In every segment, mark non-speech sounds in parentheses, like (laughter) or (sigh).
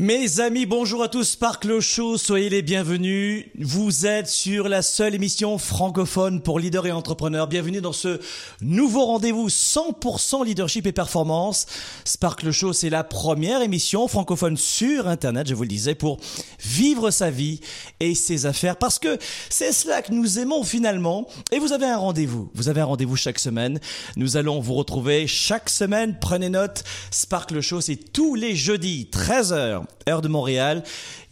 Mes amis, bonjour à tous, Sparkle Show, soyez les bienvenus. Vous êtes sur la seule émission francophone pour leaders et entrepreneurs. Bienvenue dans ce nouveau rendez-vous 100% leadership et performance. Sparkle Show, c'est la première émission francophone sur Internet, je vous le disais, pour vivre sa vie et ses affaires. Parce que c'est cela que nous aimons finalement. Et vous avez un rendez-vous. Vous avez un rendez-vous chaque semaine. Nous allons vous retrouver chaque semaine. Prenez note. Sparkle Show, c'est tous les jeudis, 13h heure de Montréal,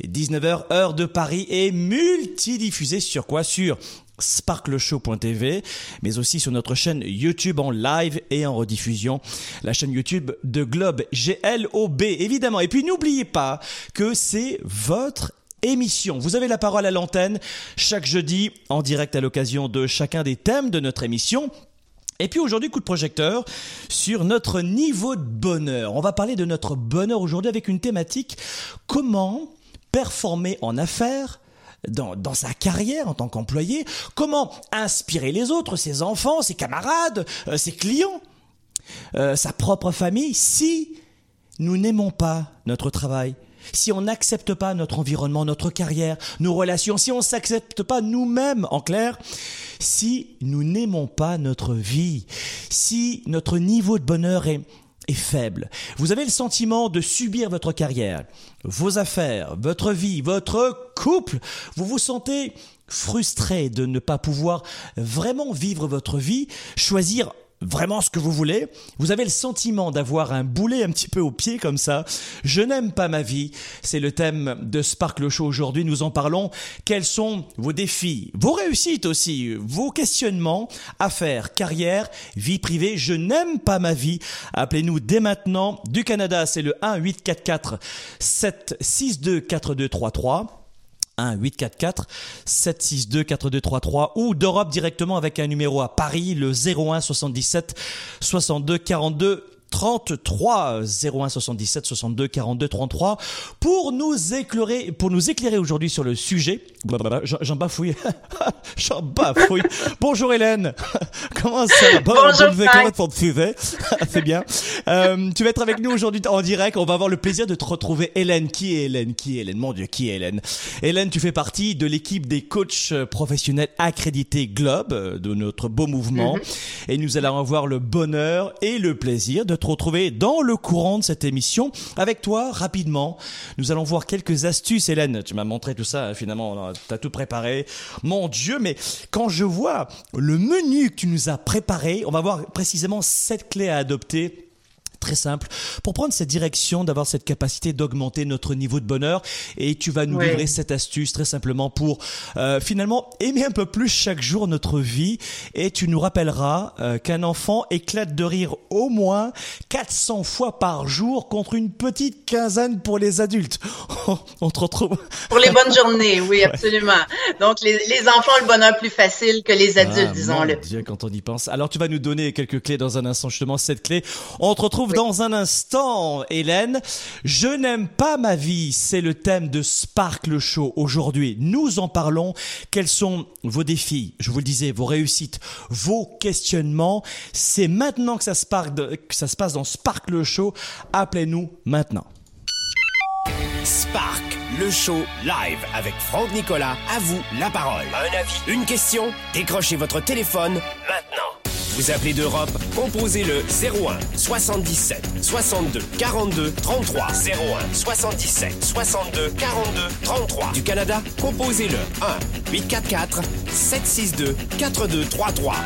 et 19h, heure de Paris, et multidiffusé sur quoi? Sur sparkleshow.tv, mais aussi sur notre chaîne YouTube en live et en rediffusion, la chaîne YouTube de Globe, G-L-O-B, évidemment. Et puis n'oubliez pas que c'est votre émission. Vous avez la parole à l'antenne chaque jeudi en direct à l'occasion de chacun des thèmes de notre émission. Et puis aujourd'hui, coup de projecteur sur notre niveau de bonheur. On va parler de notre bonheur aujourd'hui avec une thématique. Comment performer en affaires dans, sa carrière en tant qu'employé, comment inspirer les autres, ses enfants, ses camarades, euh, ses clients, euh, sa propre famille, si nous n'aimons pas notre travail, si on n'accepte pas notre environnement, notre carrière, nos relations, si on ne s'accepte pas nous-mêmes, en clair, si nous n'aimons pas notre vie, si notre niveau de bonheur est, est faible, vous avez le sentiment de subir votre carrière, vos affaires, votre vie, votre couple, vous vous sentez frustré de ne pas pouvoir vraiment vivre votre vie, choisir vraiment ce que vous voulez, vous avez le sentiment d'avoir un boulet un petit peu au pied comme ça. Je n'aime pas ma vie. C'est le thème de Sparkle Show aujourd'hui. Nous en parlons. Quels sont vos défis, vos réussites aussi, vos questionnements, affaires, carrière, vie privée. Je n'aime pas ma vie. Appelez-nous dès maintenant. Du Canada, c'est le 1 844 762 4233. 1 844 762 4233 ou d'Europe directement avec un numéro à Paris le 01 77 62 42 33 01 77 62 42 33 pour nous éclairer pour nous éclairer aujourd'hui sur le sujet. J'en bafouille. (laughs) J'en bafouille. Bonjour Hélène. (laughs) Comment ça va? Bonjour. pour sujet. (laughs) C'est bien. Euh, tu vas être avec nous aujourd'hui en direct. On va avoir le plaisir de te retrouver Hélène. Qui est Hélène? Qui est Hélène? Mon Dieu, qui est Hélène? Hélène, tu fais partie de l'équipe des coachs professionnels accrédités Globe de notre beau mouvement. Mm-hmm. Et nous allons avoir le bonheur et le plaisir de te retrouver dans le courant de cette émission. Avec toi, rapidement, nous allons voir quelques astuces. Hélène, tu m'as montré tout ça, finalement, tu as tout préparé. Mon Dieu, mais quand je vois le menu que tu nous as préparé, on va voir précisément sept clés à adopter très simple pour prendre cette direction, d'avoir cette capacité d'augmenter notre niveau de bonheur. Et tu vas nous Ouais. livrer cette astuce très simplement pour euh, finalement aimer un peu plus chaque jour notre vie. Et tu nous rappelleras euh, qu'un enfant éclate de rire au moins 400 fois par jour contre une petite quinzaine pour les adultes. On te retrouve. Pour les bonnes journées, oui, (laughs) absolument. Donc, les, les enfants ont le bonheur plus facile que les adultes, Ah, disons-le. Mon Dieu, quand on y pense. Alors, tu vas nous donner quelques clés dans un instant, justement, cette clé. On te retrouve dans un instant, Hélène. Je n'aime pas ma vie, c'est le thème de Sparkle Show aujourd'hui. Nous en parlons. Quels sont vos défis? Je vous le disais, vos réussites, vos questionnements. C'est maintenant que ça se, parle de- que ça se passe dans Sparkle Show. Appelez-nous maintenant. Spark, le show live avec Franck Nicolas. À vous la parole. Un avis, une question? Décrochez votre téléphone maintenant. Vous appelez d'Europe, composez le 01 77 62 42 33 01 77 62 42 33. Du Canada, composez le 1 844 762 4233 1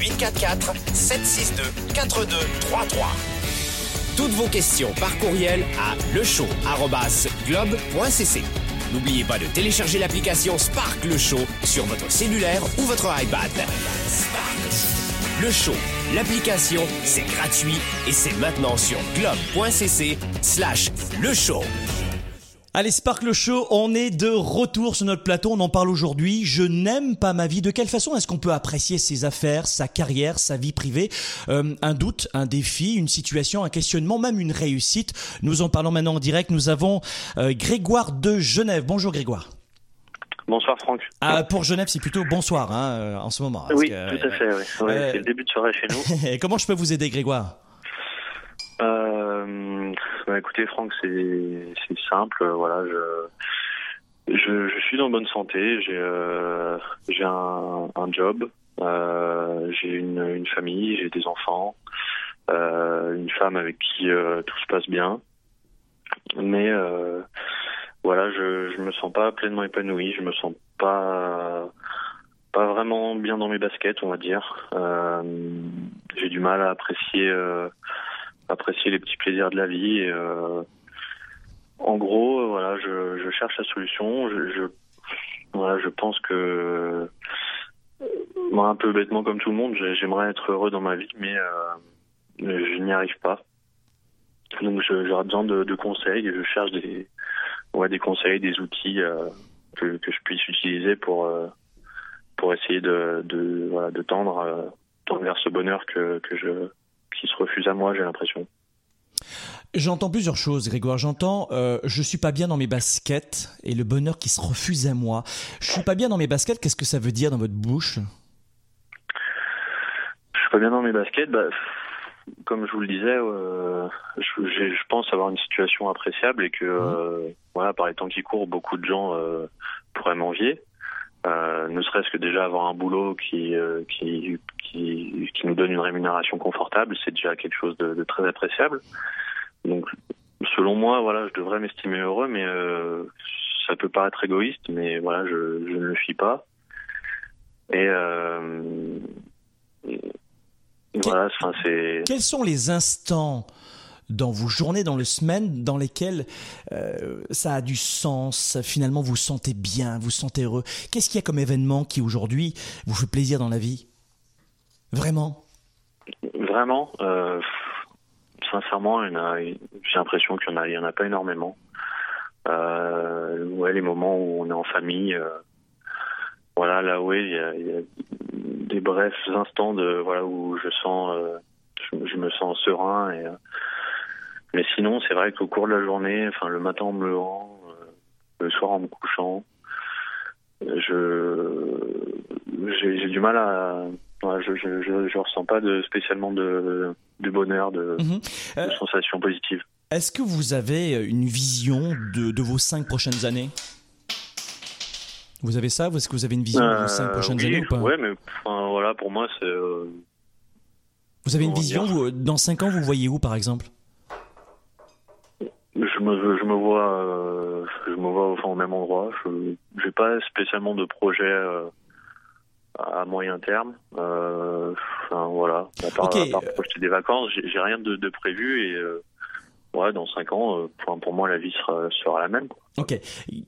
844 762 4233. Toutes vos questions par courriel à lechaud@globe.cc. N'oubliez pas de télécharger l'application Spark Le Show sur votre cellulaire ou votre iPad. Spark. Le Show, l'application, c'est gratuit et c'est maintenant sur globe.cc slash le show. Allez, Sparkle Show, on est de retour sur notre plateau, on en parle aujourd'hui. Je n'aime pas ma vie. De quelle façon est-ce qu'on peut apprécier ses affaires, sa carrière, sa vie privée? Euh, Un doute, un défi, une situation, un questionnement, même une réussite. Nous en parlons maintenant en direct. Nous avons euh, Grégoire de Genève. Bonjour Grégoire. Bonsoir Franck. Ah, pour Genève, c'est plutôt bonsoir hein, euh, en ce moment. oui, que, tout à fait. Ouais, euh, c'est le début de soirée chez nous. (laughs) Comment je peux vous aider Grégoire? Euh, bah, écoutez Franck, c'est simple. Voilà, je, je je suis en bonne santé. J'ai euh, un, un job. J'ai une, une famille. J'ai des enfants. Une femme avec qui tout se passe bien. Mais voilà, je je me sens pas pleinement épanoui. Je me sens pas pas vraiment bien dans mes baskets, on va dire. Euh, j'ai du mal à apprécier euh, apprécier les petits plaisirs de la vie. Euh, en gros, voilà, je, je cherche la solution. Je, je voilà, je pense que euh, moi, un peu bêtement comme tout le monde, j'ai- j'aimerais être heureux dans ma vie, mais euh, je n'y arrive pas. Donc, j'aurais besoin de, de conseils. Je cherche des ouais, des conseils, des outils euh, que, que je puisse utiliser pour euh, pour essayer de, de, voilà, de tendre, euh, tendre vers ce bonheur que, que je, qui se refuse à moi, j'ai l'impression. J'entends plusieurs choses, Grégoire. J'entends, euh, je suis pas bien dans mes baskets et le bonheur qui se refuse à moi. Je suis pas bien dans mes baskets. Qu'est-ce que ça veut dire dans votre bouche? Je suis pas bien dans mes baskets. Bah, comme je vous le disais, euh, je, pense avoir une situation appréciable et que, euh, voilà, par les temps qui courent, beaucoup de gens euh, pourraient m'envier. Euh, ne serait-ce que déjà avoir un boulot qui, euh, qui, qui, qui nous donne une rémunération confortable, c'est déjà quelque chose de, de très appréciable. Donc, selon moi, voilà, je devrais m'estimer heureux, mais euh, ça peut paraître égoïste, mais voilà, je, je ne le suis pas. Et, euh, et voilà, enfin, c'est. Quels sont les instants dans vos journées, dans les semaines, dans lesquels euh, ça a du sens Finalement, vous vous sentez bien, vous vous sentez heureux. Qu'est-ce qu'il y a comme événement qui aujourd'hui vous fait plaisir dans la vie? Vraiment? Vraiment, euh, sincèrement, j'ai l'impression qu'il y en a, en a pas énormément. Euh, ouais, les moments où on est en famille, voilà, là, ouais, il y a, des brefs instants de, voilà, où je sens, je me sens serein et. Euh, mais sinon, c'est vrai qu'au cours de la journée, enfin, le matin en me levant, euh, le soir en me couchant, je, j'ai, du mal à, Ouais, je, je, je, je ressens pas de, spécialement de, de bonheur, de, Mhm. de Euh, sensations positives. Est-ce que vous avez une vision de, de vos cinq prochaines années? Vous avez ça? Est-ce que vous avez une vision de vos cinq Euh, prochaines oui, années ou pas? Ouais, mais enfin, voilà, pour moi, c'est. euh, Vous avez une vision vous, Dans cinq ans, vous voyez où, par exemple? Je me, je me vois, euh, je me vois enfin, au même endroit. Je j'ai pas spécialement de projet euh, à moyen terme. Euh, enfin, voilà. À part, Ok. à part projeter des vacances, j'ai rien de, de prévu et euh, ouais, dans cinq ans, euh, enfin, pour moi, la vie sera, sera la même. quoi. Ok.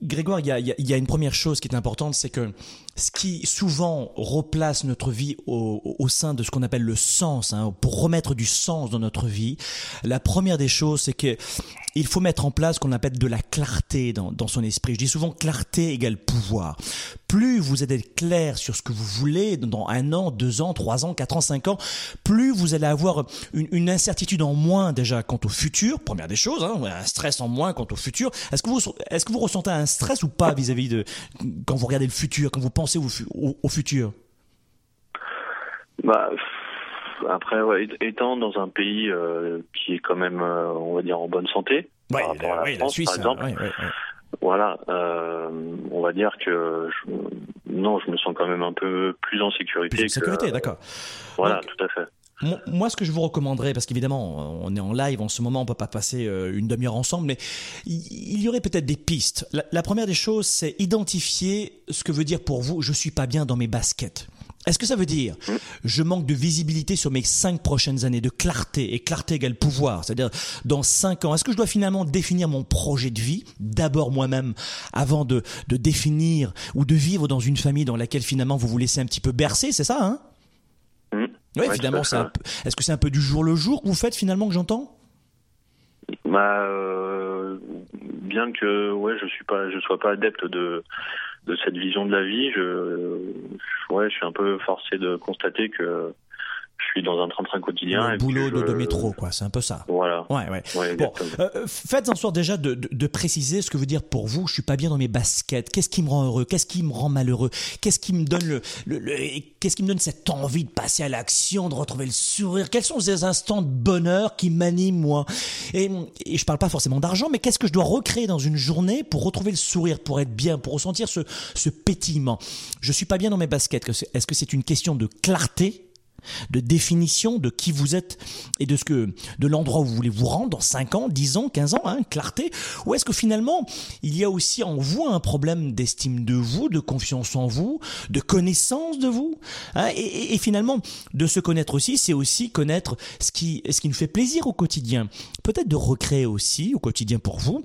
Grégoire, il y a, une première chose qui est importante, c'est que ce qui souvent replace notre vie au, sein de ce qu'on appelle le sens, hein, pour remettre du sens dans notre vie, la première des choses, c'est que il faut mettre en place ce qu'on appelle de la clarté dans, son esprit. Je dis souvent clarté égale pouvoir. Plus vous êtes clair sur ce que vous voulez dans un an, deux ans, trois ans, quatre ans, cinq ans, plus vous allez avoir une, une incertitude en moins déjà quant au futur. Première des choses, hein, un stress en moins quant au futur. Est-ce que vous est-ce que vous ressentez un stress ou pas vis-à-vis de quand vous regardez le futur, quand vous pensez au, fu- au- au futur? Bah, après, ouais, étant dans un pays euh, qui est quand même, euh, on va dire, en bonne santé, par rapport à la France, par exemple, ouais, ouais, ouais. voilà, euh, on va dire que je- non, je me sens quand même un peu plus en sécurité. Plus en sécurité, d'accord. Voilà, tout à fait. Moi, ce que je vous recommanderais, parce qu'évidemment, on est en live en ce moment, on peut pas passer euh, une demi-heure ensemble, mais il y aurait peut-être des pistes. La, première des choses, c'est identifier ce que veut dire pour vous, je suis pas bien dans mes baskets. Est-ce que ça veut dire je manque de visibilité sur mes cinq prochaines années, de clarté, et clarté égale pouvoir, c'est-à-dire dans cinq ans, est-ce que je dois finalement définir mon projet de vie, d'abord moi-même, avant de, de définir ou de vivre dans une famille dans laquelle finalement vous vous laissez un petit peu bercer, c'est ça, hein? Mmh. Oui, finalement, c'est est-ce que c'est un peu du jour le jour que vous faites finalement que j'entends? Bah, euh, bien que ouais, je suis pas, je sois pas adepte de de cette vision de la vie, je, ouais, je suis un peu forcé de constater que je suis dans un train-train quotidien. Un boulot de, métro, quoi. C'est un peu ça. Voilà. Ouais, ouais. bon, euh, faites en sorte déjà de, de, de, préciser ce que veut dire pour vous. Je suis pas bien dans mes baskets. Qu'est-ce qui me rend heureux Qu'est-ce qui me rend malheureux Qu'est-ce qui me donne le, le, qu'est-ce qui me donne cette envie de passer à l'action, de retrouver le sourire? Quels sont ces instants de bonheur qui m'animent moi? Et, et je parle pas forcément d'argent, mais qu'est-ce que je dois recréer dans une journée pour retrouver le sourire, pour être bien, pour ressentir ce, ce pétillement? Je suis pas bien dans mes baskets. Est-ce que c'est une question de clarté? De définition de qui vous êtes et de ce que de l'endroit où vous voulez vous rendre dans 5 ans, 10 ans, 15 ans, hein, clarté ou est-ce que finalement il y a aussi en vous un problème d'estime de vous, de confiance en vous, de connaissance de vous hein, et, et, finalement de se connaître aussi, c'est aussi connaître ce qui ce qui nous fait plaisir au quotidien. Peut-être de recréer aussi au quotidien pour vous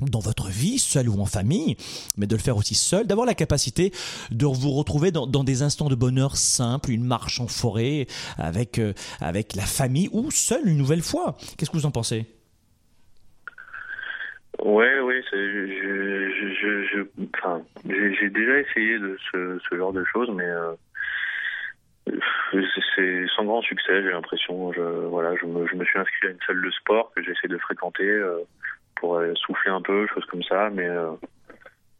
dans votre vie, seul ou en famille, mais de le faire aussi seul, d'avoir la capacité de vous retrouver dans, des instants de bonheur simples, une marche en forêt avec euh, avec la famille ou seul une nouvelle fois. Qu'est-ce que vous en pensez? Ouais, enfin, j'ai déjà essayé de ce, genre de choses, mais euh, c'est sans grand succès. J'ai l'impression, je, voilà, je me suis inscrit à une salle de sport que j'essaie de fréquenter. Euh, pour souffler un peu, choses comme ça. Mais euh,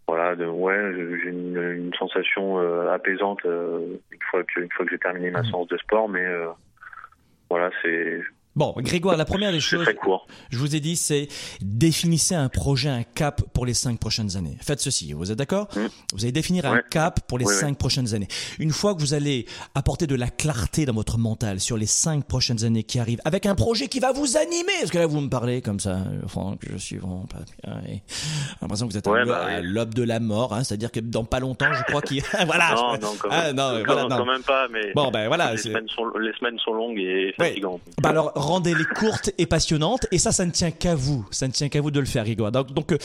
voilà, de, ouais, j'ai une, une, sensation euh, apaisante euh, une fois que une fois que j'ai terminé ma mmh. séance de sport. Mais voilà, c'est Bon, Grégoire, la première des choses, je vous ai dit, c'est définissez un projet, un cap pour les cinq prochaines années. Faites ceci, vous êtes d'accord mmh. Vous allez définir un cap pour les cinq prochaines années. Une fois que vous allez apporter de la clarté dans votre mental sur les cinq prochaines années qui arrivent, avec un projet qui va vous animer, parce que là vous me parlez comme ça, Franck, je suis vraiment pas bien. J'ai l'impression que vous êtes bah à l'aube de la mort, hein, c'est-à-dire que dans pas longtemps, je crois qu'il, (laughs) (laughs) voilà. Non, non, quand ah, non, voilà, non. quand même pas, mais bon, ben voilà, les semaines sont les semaines sont longues et fatigantes. Bah alors rendez-les courtes et passionnantes. Et ça, ça ne tient qu'à vous. Ça ne tient qu'à vous de le faire, Igor. Donc, donc euh,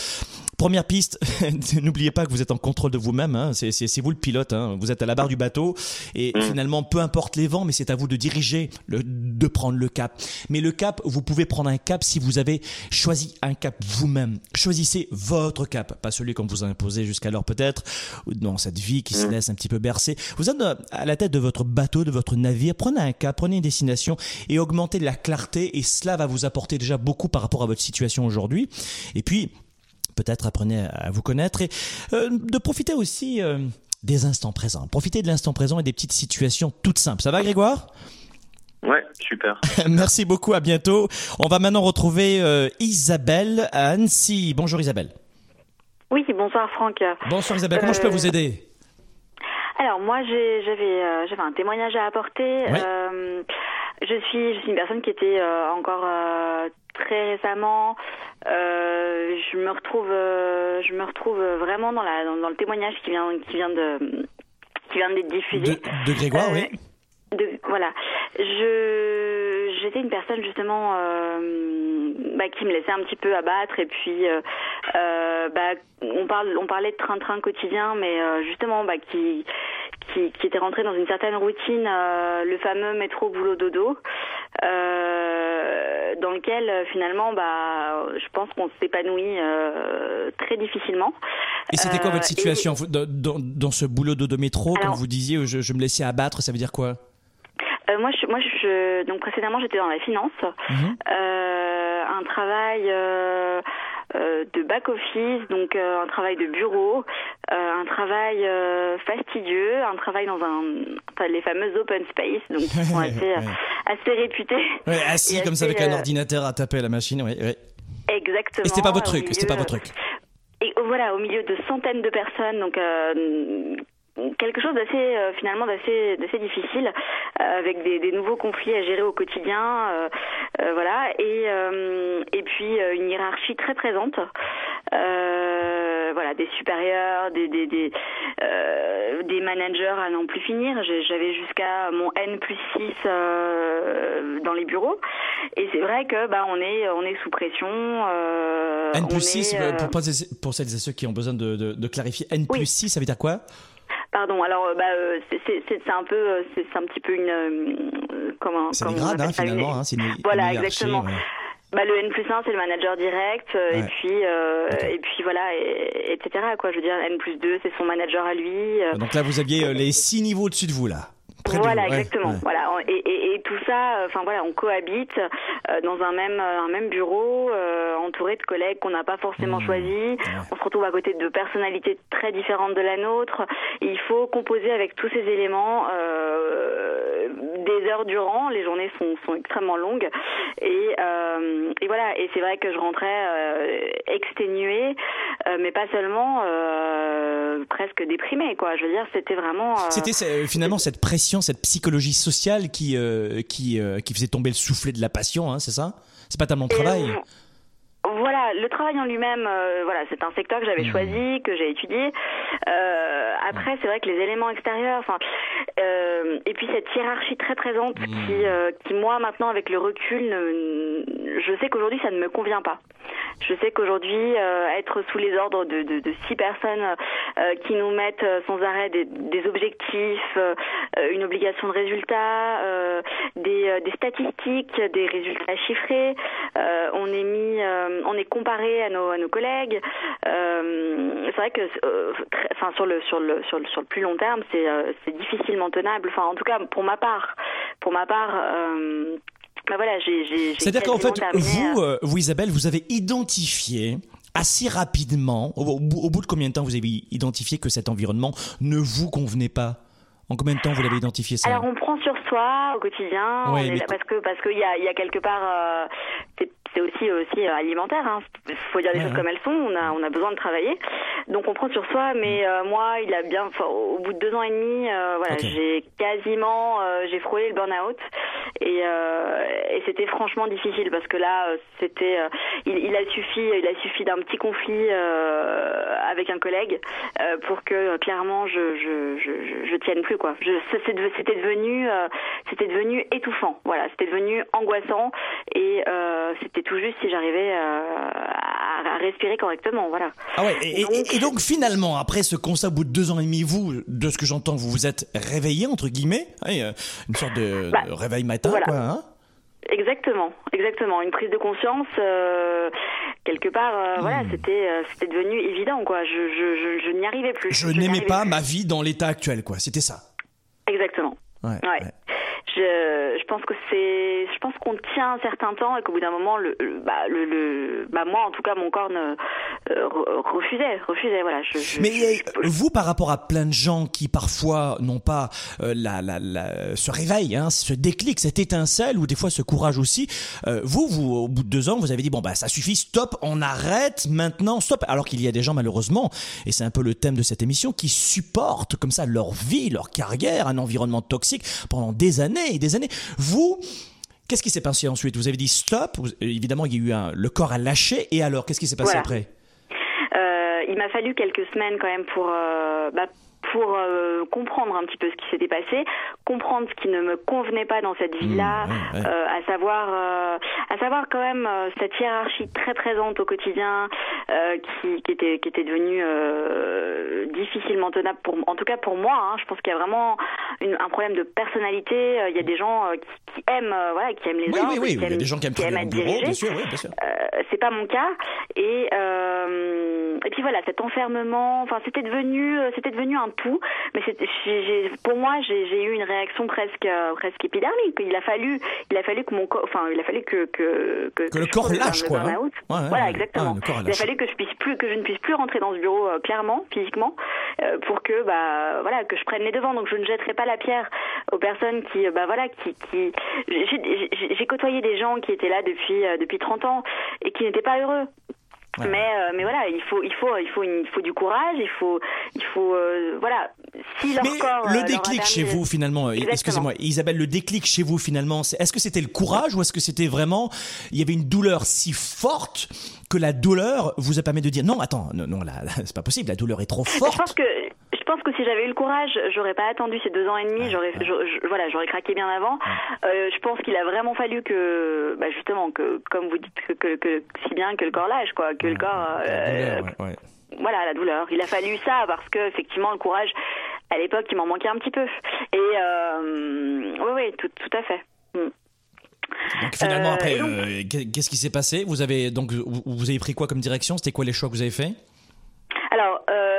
première piste, (laughs) n'oubliez pas que vous êtes en contrôle de vous-même. Hein. C'est vous le pilote. Hein. Vous êtes à la barre du bateau. Et mm. finalement, peu importe les vents, mais c'est à vous de diriger, le, de prendre le cap. Mais le cap, vous pouvez prendre un cap si vous avez choisi un cap vous-même. Choisissez votre cap, pas celui qu'on vous a imposé jusqu'alors peut-être, dans cette vie qui se mm. laisse un petit peu bercer. Vous êtes à la tête de votre bateau, de votre navire. Prenez un cap, prenez une destination et augmentez la clarté et cela va vous apporter déjà beaucoup par rapport à votre situation aujourd'hui. Et puis, peut-être apprenez à vous connaître et euh, de profiter aussi euh, des instants présents. Profitez de l'instant présent et des petites situations toutes simples. Ça va, Grégoire? Ouais, super. (laughs) Merci beaucoup, à bientôt. On va maintenant retrouver euh, Isabelle à Annecy. Bonjour Isabelle. Oui, bonsoir Franck. Bonsoir Isabelle, comment je peux vous aider? Alors moi j'avais j'avais un témoignage à apporter. Je suis, je suis une personne qui était euh, encore euh, très récemment. Euh, je me retrouve, je me retrouve vraiment dans la dans, le témoignage qui vient qui vient de qui vient d'être diffusé. De, Grégoire, oui. De, voilà. Je j'étais une personne justement bah, qui me laissait un petit peu abattre et puis bah, on parle on parlait de train-train quotidien, mais justement bah, qui qui, qui, était rentré dans une certaine routine, euh, le fameux métro boulot dodo, euh, dans lequel euh, finalement, bah, je pense qu'on s'épanouit euh, très difficilement. Et c'était quoi votre situation dans, dans, ce boulot dodo métro, comme vous disiez, je, je, me laissais abattre, ça veut dire quoi? Moi, je, moi, je, donc précédemment, j'étais dans la finance, mhm. un travail euh, de back office, donc euh, un travail de bureau, euh, un travail fastidieux, un travail dans un enfin, les fameux open space, donc qui sont (laughs) assez, assez réputés. assis comme ça avec un ordinateur à taper à la machine, oui. Exactement. Et c'était pas votre truc, c'était pas votre truc. Et voilà, au milieu de centaines de personnes, donc quelque chose d'assez finalement d'assez d'assez difficile avec des, des, nouveaux conflits à gérer au quotidien voilà. Et et puis une hiérarchie très présente voilà des supérieurs des des des, des managers à n'en plus finir. J'avais jusqu'à mon N plus 6 dans les bureaux. Et c'est vrai que bah on est on est sous pression N plus 6 pour, pour celles et ceux qui ont besoin de, de, de clarifier N plus 6 ça veut dire quoi? Pardon. Alors, bah, euh, c'est un peu, euh, c'est un petit peu une, euh, comment C'est des grades, hein, finalement. Hein, une, (laughs) voilà, exactement. Bah, le N plus 1, c'est le manager direct, et puis, et puis voilà, et, etc. Quoi, je veux dire, N plus 2, c'est son manager à lui. Donc là, vous aviez les six niveaux au-dessus de vous, là voilà, exactement. Voilà, et, et, et, tout ça, euh, enfin voilà, on cohabite euh, dans un même un même bureau, euh, entouré de collègues qu'on n'a pas forcément mmh. choisis. On se retrouve à côté de personnalités très différentes de la nôtre. il faut composer avec tous ces éléments des heures durant. Les journées sont, sont extrêmement longues, et, et voilà. Et c'est vrai que je rentrais exténuée, mais pas seulement presque déprimée, quoi. Je veux dire, c'était vraiment. C'était finalement cette pression cette psychologie sociale qui, euh, qui, euh, qui faisait tomber le soufflet de la passion, hein, c'est ça? C'est pas tellement le travail voilà, le travail en lui-même, euh, voilà, c'est un secteur que j'avais mmh. choisi, que j'ai étudié. Euh, après, c'est vrai que les éléments extérieurs, enfin, euh, et puis cette hiérarchie très présente mmh. qui, qui moi maintenant avec le recul, je sais qu'aujourd'hui ça ne me convient pas. Je sais qu'aujourd'hui être sous les ordres de, de, de six personnes qui nous mettent sans arrêt des, des objectifs, une obligation de résultat, des, des statistiques, des résultats chiffrés, on est mis on est comparé à nos, à nos collègues. Euh, c'est vrai que, euh, enfin, sur le sur le sur le sur le plus long terme, c'est euh, c'est difficilement tenable. Enfin, en tout cas, pour ma part, pour ma part. Bah voilà, j'ai. C'est-à-dire qu'en fait, vous, vous Isabelle, vous avez identifié assez rapidement, au, bout de combien de temps vous avez identifié que cet environnement ne vous convenait pas? En combien de temps vous l'avez identifié ça? Alors on prend sur soi au quotidien, parce que parce qu'il y a, y a quelque part, c'est aussi aussi euh, alimentaire. Hein. Faut dire les choses comme elles sont. On a on a besoin de travailler. Donc on prend sur soi. Mais mm. euh, moi, il a bien. Au bout de deux ans et demi, euh, voilà, j'ai quasiment j'ai frôlé le burn-out et, et c'était franchement difficile parce que là, c'était il, il, a suffi il a suffi d'un petit conflit avec un collègue pour que clairement je je, je, je tienne plus quoi. C'était devenu c'était devenu étouffant. Voilà, c'était devenu angoissant et c'était tout juste si j'arrivais euh, à, respirer correctement, voilà. Ah ouais, et donc, finalement, après ce constat, au bout de deux ans et demi, vous, de ce que j'entends, vous vous êtes réveillé entre guillemets, hein, euh, une sorte de, bah, réveil matin, quoi. Hein Exactement, exactement. Une prise de conscience, euh, quelque part, voilà, hmm. c'était, c'était devenu évident, quoi. Je, je, je, n'y arrivais plus. Je, n'aimais pas ma vie dans l'état actuel, quoi. C'était ça. Exactement. ouais. ouais je, je pense que c'est, je pense qu'on tient un certain temps et qu'au bout d'un moment, le, bah, le, le, bah, moi en tout cas, mon corps ne, euh, refusait, refusait, voilà. Je, Mais vous, par rapport à plein de gens qui parfois n'ont pas euh, la, la, la, ce réveil, hein, ce déclic, cette étincelle ou des fois ce courage aussi, euh, vous, vous, au bout de deux ans, vous avez dit bon bah ça suffit, stop, on arrête maintenant, stop. Alors qu'il y a des gens malheureusement, et c'est un peu le thème de cette émission, qui supportent comme ça leur vie, leur carrière, un environnement toxique pendant des années et des années. Vous, qu'est-ce qui s'est passé ensuite? Vous avez dit stop. Évidemment, il y a eu un, le corps a lâché. Et alors, qu'est-ce qui s'est passé après? Euh, Il m'a fallu quelques semaines quand même pour euh, bah, pour euh, comprendre un petit peu ce qui s'était passé, comprendre ce qui ne me convenait pas dans cette vie-là, mmh, euh, à savoir, euh, à savoir quand même cette hiérarchie très présente au quotidien, qui, qui, était qui était devenue difficilement tenable pour, en tout cas pour moi. Hein, je pense qu'il y a vraiment une, un problème de personnalité. Il y a des gens qui, qui aiment, voilà, qui aiment les oui, ordres, oui, oui, qui, aiment, des gens qui aiment, qui aiment être dirigés. Bien sûr, oui, bien sûr. c'est pas mon cas. Et et puis voilà, cet enfermement. Enfin, c'était devenu, c'était devenu un tout. Mais pour moi, j'ai eu une réaction presque euh, presque épidermique. Il a fallu, il a fallu que mon corps, enfin, il a fallu que que que, le corps lâche quoi. Hein. voilà, exactement. il a fallu que je puisse plus, que je ne puisse plus rentrer dans ce bureau euh, clairement, physiquement, euh, pour que bah voilà que je prenne les devants. Donc je ne jetterai pas la pierre aux personnes qui bah voilà qui qui j'ai côtoyé des gens qui étaient là depuis depuis 30 ans et qui n'étaient pas heureux Mais, euh, mais voilà, il faut, il faut, il faut, il faut du courage, il faut, il faut, euh, voilà. Si leur Mais corps, euh, le leur déclic chez de- vous finalement, euh, excusez-moi, Isabelle, le déclic chez vous finalement, c'est- est-ce que c'était le courage ou est-ce que c'était vraiment, il y avait une douleur si forte que la douleur vous a permis de dire non, attends, non, non, là, là, (laughs) c'est pas possible, la douleur est trop Mais Je pense forte. que je pense que si j'avais eu le courage, j'aurais pas attendu ces deux ans et demi. J'aurais, voilà, j'aurais craqué bien avant. Euh, je pense qu'il a vraiment fallu que, bah justement, que comme vous dites, que, que, que- si bien que le corps lâche, quoi, que le corps, La euh, douleur, ouais, ouais. voilà, la douleur. Il a fallu ça parce que effectivement le courage, à l'époque, il m'en manquait un petit peu. Et euh, oui, oui, tout, tout à fait. Mm. Donc finalement après, qu'est-ce qui s'est passé? Vous avez donc vous vous avez pris quoi comme direction? C'était quoi les choix que vous avez faits? Alors, euh,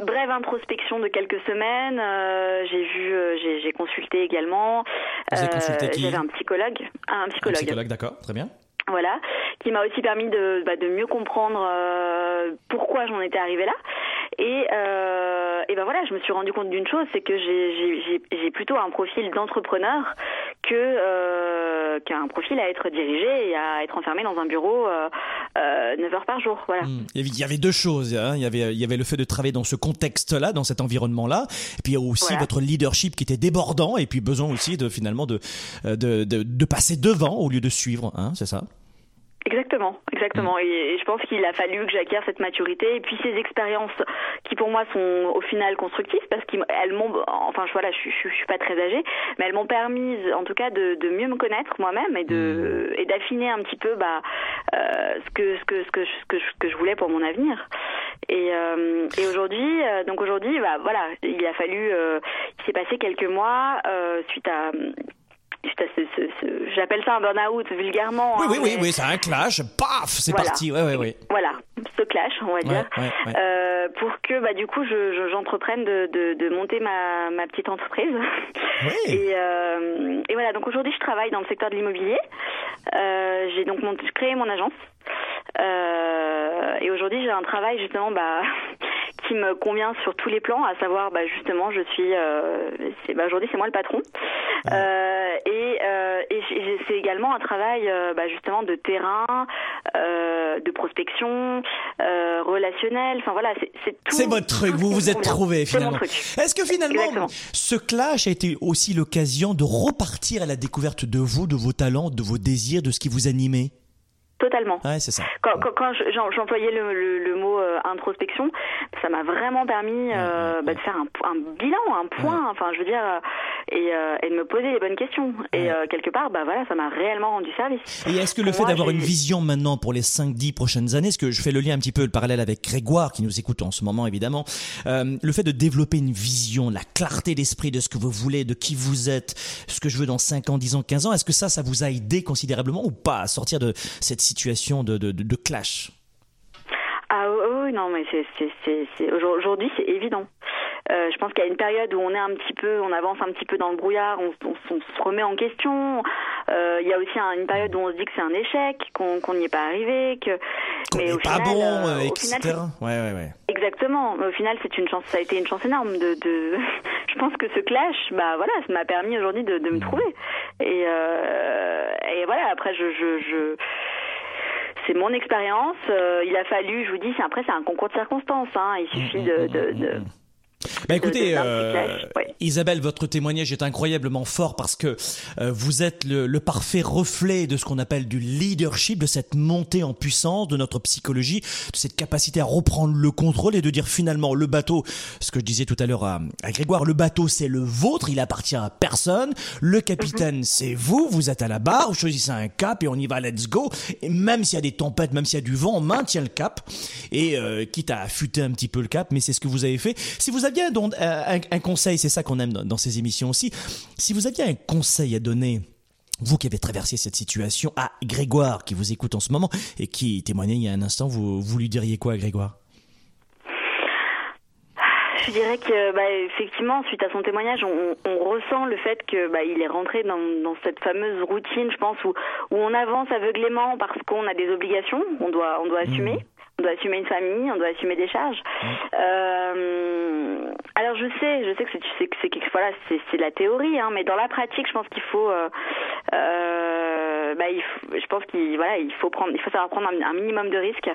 brève introspection de quelques semaines. euh, j'ai vu, euh, j'ai j'ai consulté également. Vous avez consulté qui J'avais un psychologue, un Un psychologue. psychologue, d'accord, très bien. Voilà, qui m'a aussi permis de, bah, de mieux comprendre euh, pourquoi j'en étais arrivée là. Et, euh, et ben voilà, je me suis rendu compte d'une chose, c'est que j'ai- j'ai j'ai- j'ai plutôt un profil d'entrepreneur que euh, qu'un profil à être dirigé et à être enfermé dans un bureau euh, euh, 9 heures par jour. Voilà. Hmm. Il y avait- deux choses. hein. Il, y avait, il y avait le fait de travailler dans ce contexte-là, dans cet environnement-là, et puis il y a aussi Voilà. votre leadership qui était débordant, et puis besoin aussi de finalement de, euh, de, de, de passer devant au lieu de suivre, hein, c'est ça? Exactement, exactement. Mm. Et, et je pense qu'il a fallu que j'acquière cette maturité et puis ces expériences qui pour moi sont au final constructives parce qu'elles m'ont, enfin je, voilà, je, je, suis- je suis pas très âgée, mais elles m'ont permis en tout cas de, de mieux me connaître moi-même et de Mm. et d'affiner un petit peu bah euh, ce que ce que ce que je- ce que ce que je voulais pour mon avenir. Et, euh, et aujourd'hui, euh, donc aujourd'hui, bah voilà, il a fallu, euh, il s'est passé quelques mois euh, suite à j'appelle ça un burn-out vulgairement. Oui, hein, oui, oui, mais- oui, c'est un clash, paf, c'est Voilà. parti, ouais, ouais, ouais. voilà, ce clash, on va dire, euh, pour que bah, du coup je, je- j'entreprenne de, de, de monter ma, ma petite entreprise. (laughs) Et, euh, et voilà, donc aujourd'hui je travaille dans le secteur de l'immobilier. Euh, j'ai donc monté, créé mon agence. Et aujourd'hui j'ai un travail justement bah, qui me convient sur tous les plans, à savoir bah, justement je suis, euh, c'est, bah, aujourd'hui c'est moi le patron. Euh, et euh, et j'ai- c'est également un travail euh, bah, justement de terrain, euh, de prospection, euh, relationnel. Enfin voilà, c'est, c'est tout. C'est votre truc, vous vous êtes trouvé C'est mon finalement. truc. Est-ce que finalement, Exactement. ce clash a été aussi l'occasion de repartir à la découverte de vous, de vos talents, de vos désirs, de ce qui vous animait? Totalement. Ouais, c'est ça. Quand, j'employais le, le, le mot euh, introspection, ça m'a vraiment permis euh, bah, de faire un, un bilan, un point, enfin je veux dire, euh, et, euh, et de me poser les bonnes questions. Et quelque part, bah voilà, ça m'a réellement rendu service. Et est-ce que le Pour fait d'avoir une vision maintenant pour les 5-10 prochaines années, est-ce que je fais le lien un petit peu, le parallèle avec Grégoire qui nous écoute en ce moment évidemment, le fait de développer une vision, la clarté d'esprit de ce que vous voulez, de qui vous êtes, ce que je veux dans 5 ans, 10 ans, 15 ans, est-ce que ça, ça vous a aidé considérablement ou pas à sortir de cette situation de, de, clash Ah oui, non, mais c'est, aujourd'hui c'est évident. Euh, je pense qu'il y a une période où on est un petit peu, on avance un petit peu dans le brouillard, on, on- on se remet en question. Euh, il y a aussi un- une période où on se dit que c'est un échec, qu'on n'y est pas arrivé, que Qu'on mais n'est au pas final, bon, euh, euh, final, etc. Ouais, ouais, ouais. Exactement. Au final, c'est une chance. Ça a été une chance énorme de. de... (laughs) je pense que ce clash, bah voilà, ça m'a permis aujourd'hui de, de me trouver. Et, et voilà. Après, je, je, je... c'est mon expérience. Euh, il a fallu, je vous dis, c'est après c'est un concours de circonstances. Hein. Il suffit de, de, de, Bah écoutez, euh, ouais. Isabelle, votre témoignage est incroyablement fort parce que euh, vous êtes le, le parfait reflet de ce qu'on appelle du leadership, de cette montée en puissance de notre psychologie, de cette capacité à reprendre le contrôle et de dire finalement le bateau, ce que je disais tout à l'heure à, à Grégoire, le bateau c'est le vôtre, il appartient à personne, le capitaine Mhm. c'est vous, vous êtes à la barre, vous choisissez un cap et on y va, let's go. Et même s'il y a des tempêtes, même s'il y a du vent, on maintient le cap et euh, quitte à affûter un petit peu le cap, mais c'est ce que vous avez fait. Si vous aviez donc, euh, un, un conseil, c'est ça qu'on aime dans, dans ces émissions aussi, si vous aviez un conseil à donner vous qui avez traversé cette situation à Grégoire qui vous écoute en ce moment et qui témoignait il y a un instant, vous, vous lui diriez quoi à Grégoire? Je dirais que, bah, effectivement, suite à son témoignage, on, on ressent le fait que bah, il est rentré dans, dans cette fameuse routine, je pense, où, où on avance aveuglément parce qu'on a des obligations, on doit, on doit assumer. On doit assumer une famille, on doit assumer des charges. Euh, alors je sais, je sais que c'est, c'est, c'est, c'est, la théorie, hein, mais dans la pratique, je pense qu'il faut, euh, euh, bah, je pense qu'il, faut prendre, il faut savoir prendre un, minimum de risques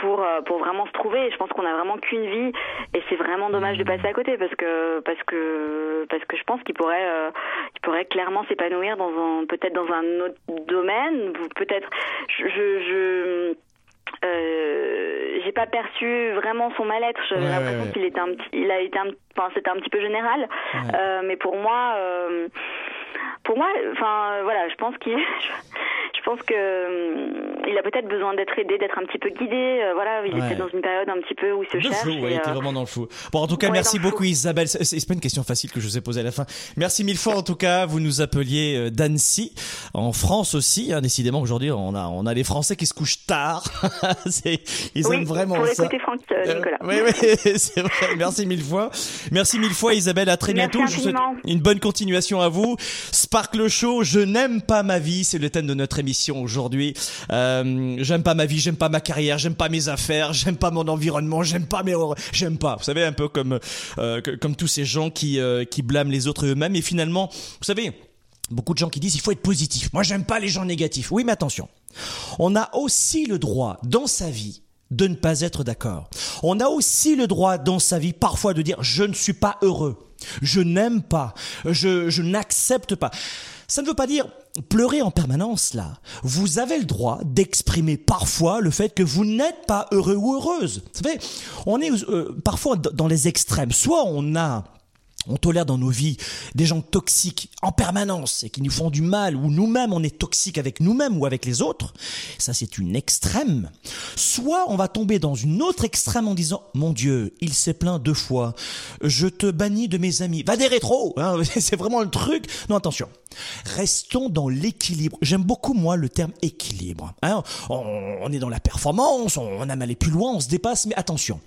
pour pour vraiment se trouver. je pense qu'on a vraiment qu'une vie et c'est vraiment dommage de passer à côté parce que parce que parce que je pense qu'il pourrait il pourrait clairement s'épanouir dans un peut-être dans un autre domaine, peut-être euh, j'ai pas perçu vraiment son mal-être. J'ai l'impression qu'il était un petit, il a été un, enfin c'était un petit peu général. Euh, mais pour moi, euh, pour moi, enfin voilà, je pense qu'il, (laughs) je pense que hum, il a peut-être besoin d'être aidé, d'être un petit peu guidé. Euh, voilà, il était dans une période un petit peu où il se de cherche. Flou, ouais, il était vraiment dans le flou. Bon, en tout cas, merci beaucoup Isabelle. C'est pas une question facile que je vous ai posée à la fin. Merci mille fois en tout cas. Vous nous appeliez d'Annecy, en France aussi. Hein, décidément, aujourd'hui, on a on a les Français qui se couchent tard. (laughs) ils oui, aiment vraiment pour ça. Franck, Nicolas. oui, oui, (laughs) c'est vrai. Merci mille fois. Merci mille fois Isabelle. À très merci bientôt. Je vous souhaite une bonne continuation à vous. Sparkle Show, je n'aime pas ma vie, c'est le thème de notre émission aujourd'hui. Euh, j'aime pas ma vie, j'aime pas ma carrière, j'aime pas mes affaires, j'aime pas mon environnement, j'aime pas mes, j'aime pas. Vous savez un peu comme euh, comme tous ces gens qui euh, qui blâment les autres eux-mêmes et finalement, vous savez. Beaucoup de gens qui disent il faut être positif. Moi, j'aime pas les gens négatifs. Oui, mais attention. On a aussi le droit dans sa vie de ne pas être d'accord. On a aussi le droit dans sa vie parfois de dire je ne suis pas heureux, je n'aime pas, je, je n'accepte pas. Ça ne veut pas dire pleurer en permanence là. Vous avez le droit d'exprimer parfois le fait que vous n'êtes pas heureux ou heureuse. Vous savez, on est euh, parfois dans les extrêmes. Soit on a on tolère dans nos vies des gens toxiques en permanence et qui nous font du mal, ou nous-mêmes on est toxique avec nous-mêmes ou avec les autres, ça c'est une extrême. Soit on va tomber dans une autre extrême en disant mon Dieu, il s'est plaint deux fois, je te bannis de mes amis, va des rétros, hein, (laughs) c'est vraiment le truc. Non attention, restons dans l'équilibre. J'aime beaucoup moi le terme équilibre. Hein. on, est dans la performance, on aime aller plus loin, on se dépasse, mais attention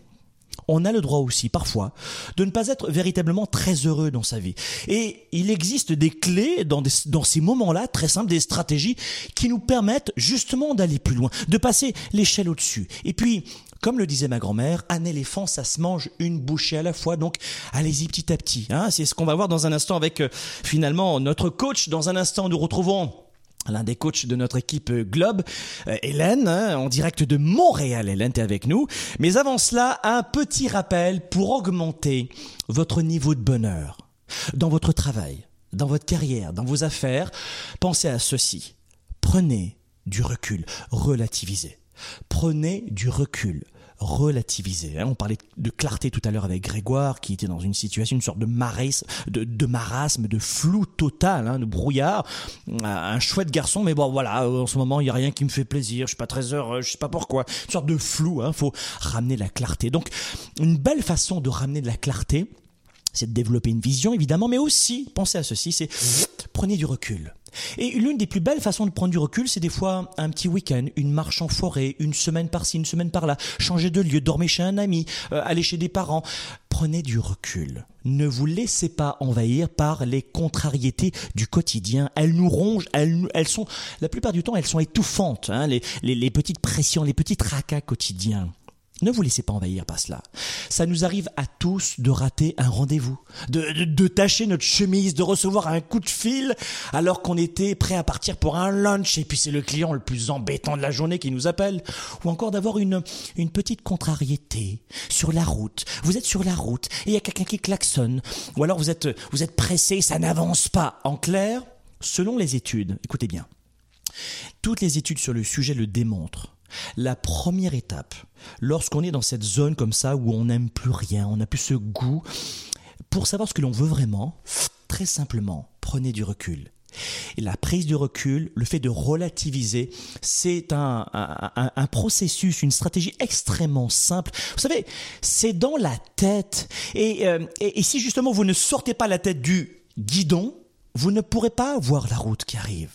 on a le droit aussi parfois de ne pas être véritablement très heureux dans sa vie. Et il existe des clés dans, dans ces moments-là, très simples, des stratégies qui nous permettent justement d'aller plus loin, de passer l'échelle au-dessus. Et puis, comme le disait ma grand-mère, un éléphant, ça se mange une bouchée à la fois. Donc, allez-y petit à petit. Hein. C'est ce qu'on va voir dans un instant avec euh, finalement notre coach. Dans un instant, nous retrouvons l'un des coachs de notre équipe euh, Globe, euh, Hélène, hein, en direct de Montréal. Hélène, t'es avec nous. Mais avant cela, un petit rappel pour augmenter votre niveau de bonheur dans votre travail, dans votre carrière, dans vos affaires. Pensez à ceci. Prenez du recul, relativisez. Prenez du recul relativiser. Hein. On parlait de clarté tout à l'heure avec Grégoire, qui était dans une situation, une sorte de marasme, de, marasme, de flou total, hein, de brouillard. Un chouette garçon, mais bon, voilà, en ce moment, il y a rien qui me fait plaisir. Je suis pas très heureux, je sais pas pourquoi. Une sorte de flou. Hein, faut ramener la clarté. Donc, une belle façon de ramener de la clarté, c'est de développer une vision, évidemment, mais aussi, pensez à ceci, c'est prenez du recul. Et l'une des plus belles façons de prendre du recul, c'est des fois un petit week-end, une marche en forêt, une semaine par-ci, une semaine par-là, changer de lieu, dormir chez un ami, euh, aller chez des parents. Prenez du recul. Ne vous laissez pas envahir par les contrariétés du quotidien. Elles nous rongent, elles, elles sont, la plupart du temps, elles sont étouffantes, hein, les, les, les petites pressions, les petits tracas quotidiens. Ne vous laissez pas envahir par cela. Ça nous arrive à tous de rater un rendez-vous, de, de, tâcher notre chemise, de recevoir un coup de fil alors qu'on était prêt à partir pour un lunch et puis c'est le client le plus embêtant de la journée qui nous appelle, ou encore d'avoir une, une petite contrariété sur la route. Vous êtes sur la route et il y a quelqu'un qui klaxonne, ou alors vous êtes, vous êtes pressé, ça n'avance pas. En clair, selon les études, écoutez bien, toutes les études sur le sujet le démontrent la première étape, lorsqu'on est dans cette zone comme ça où on n'aime plus rien, on n'a plus ce goût, pour savoir ce que l'on veut vraiment, très simplement, prenez du recul. Et la prise du recul, le fait de relativiser, c'est un, processus, une stratégie extrêmement simple. Vous savez, c'est dans la tête. Euh, et si justement vous ne sortez pas la tête du guidon, vous ne pourrez pas voir la route qui arrive.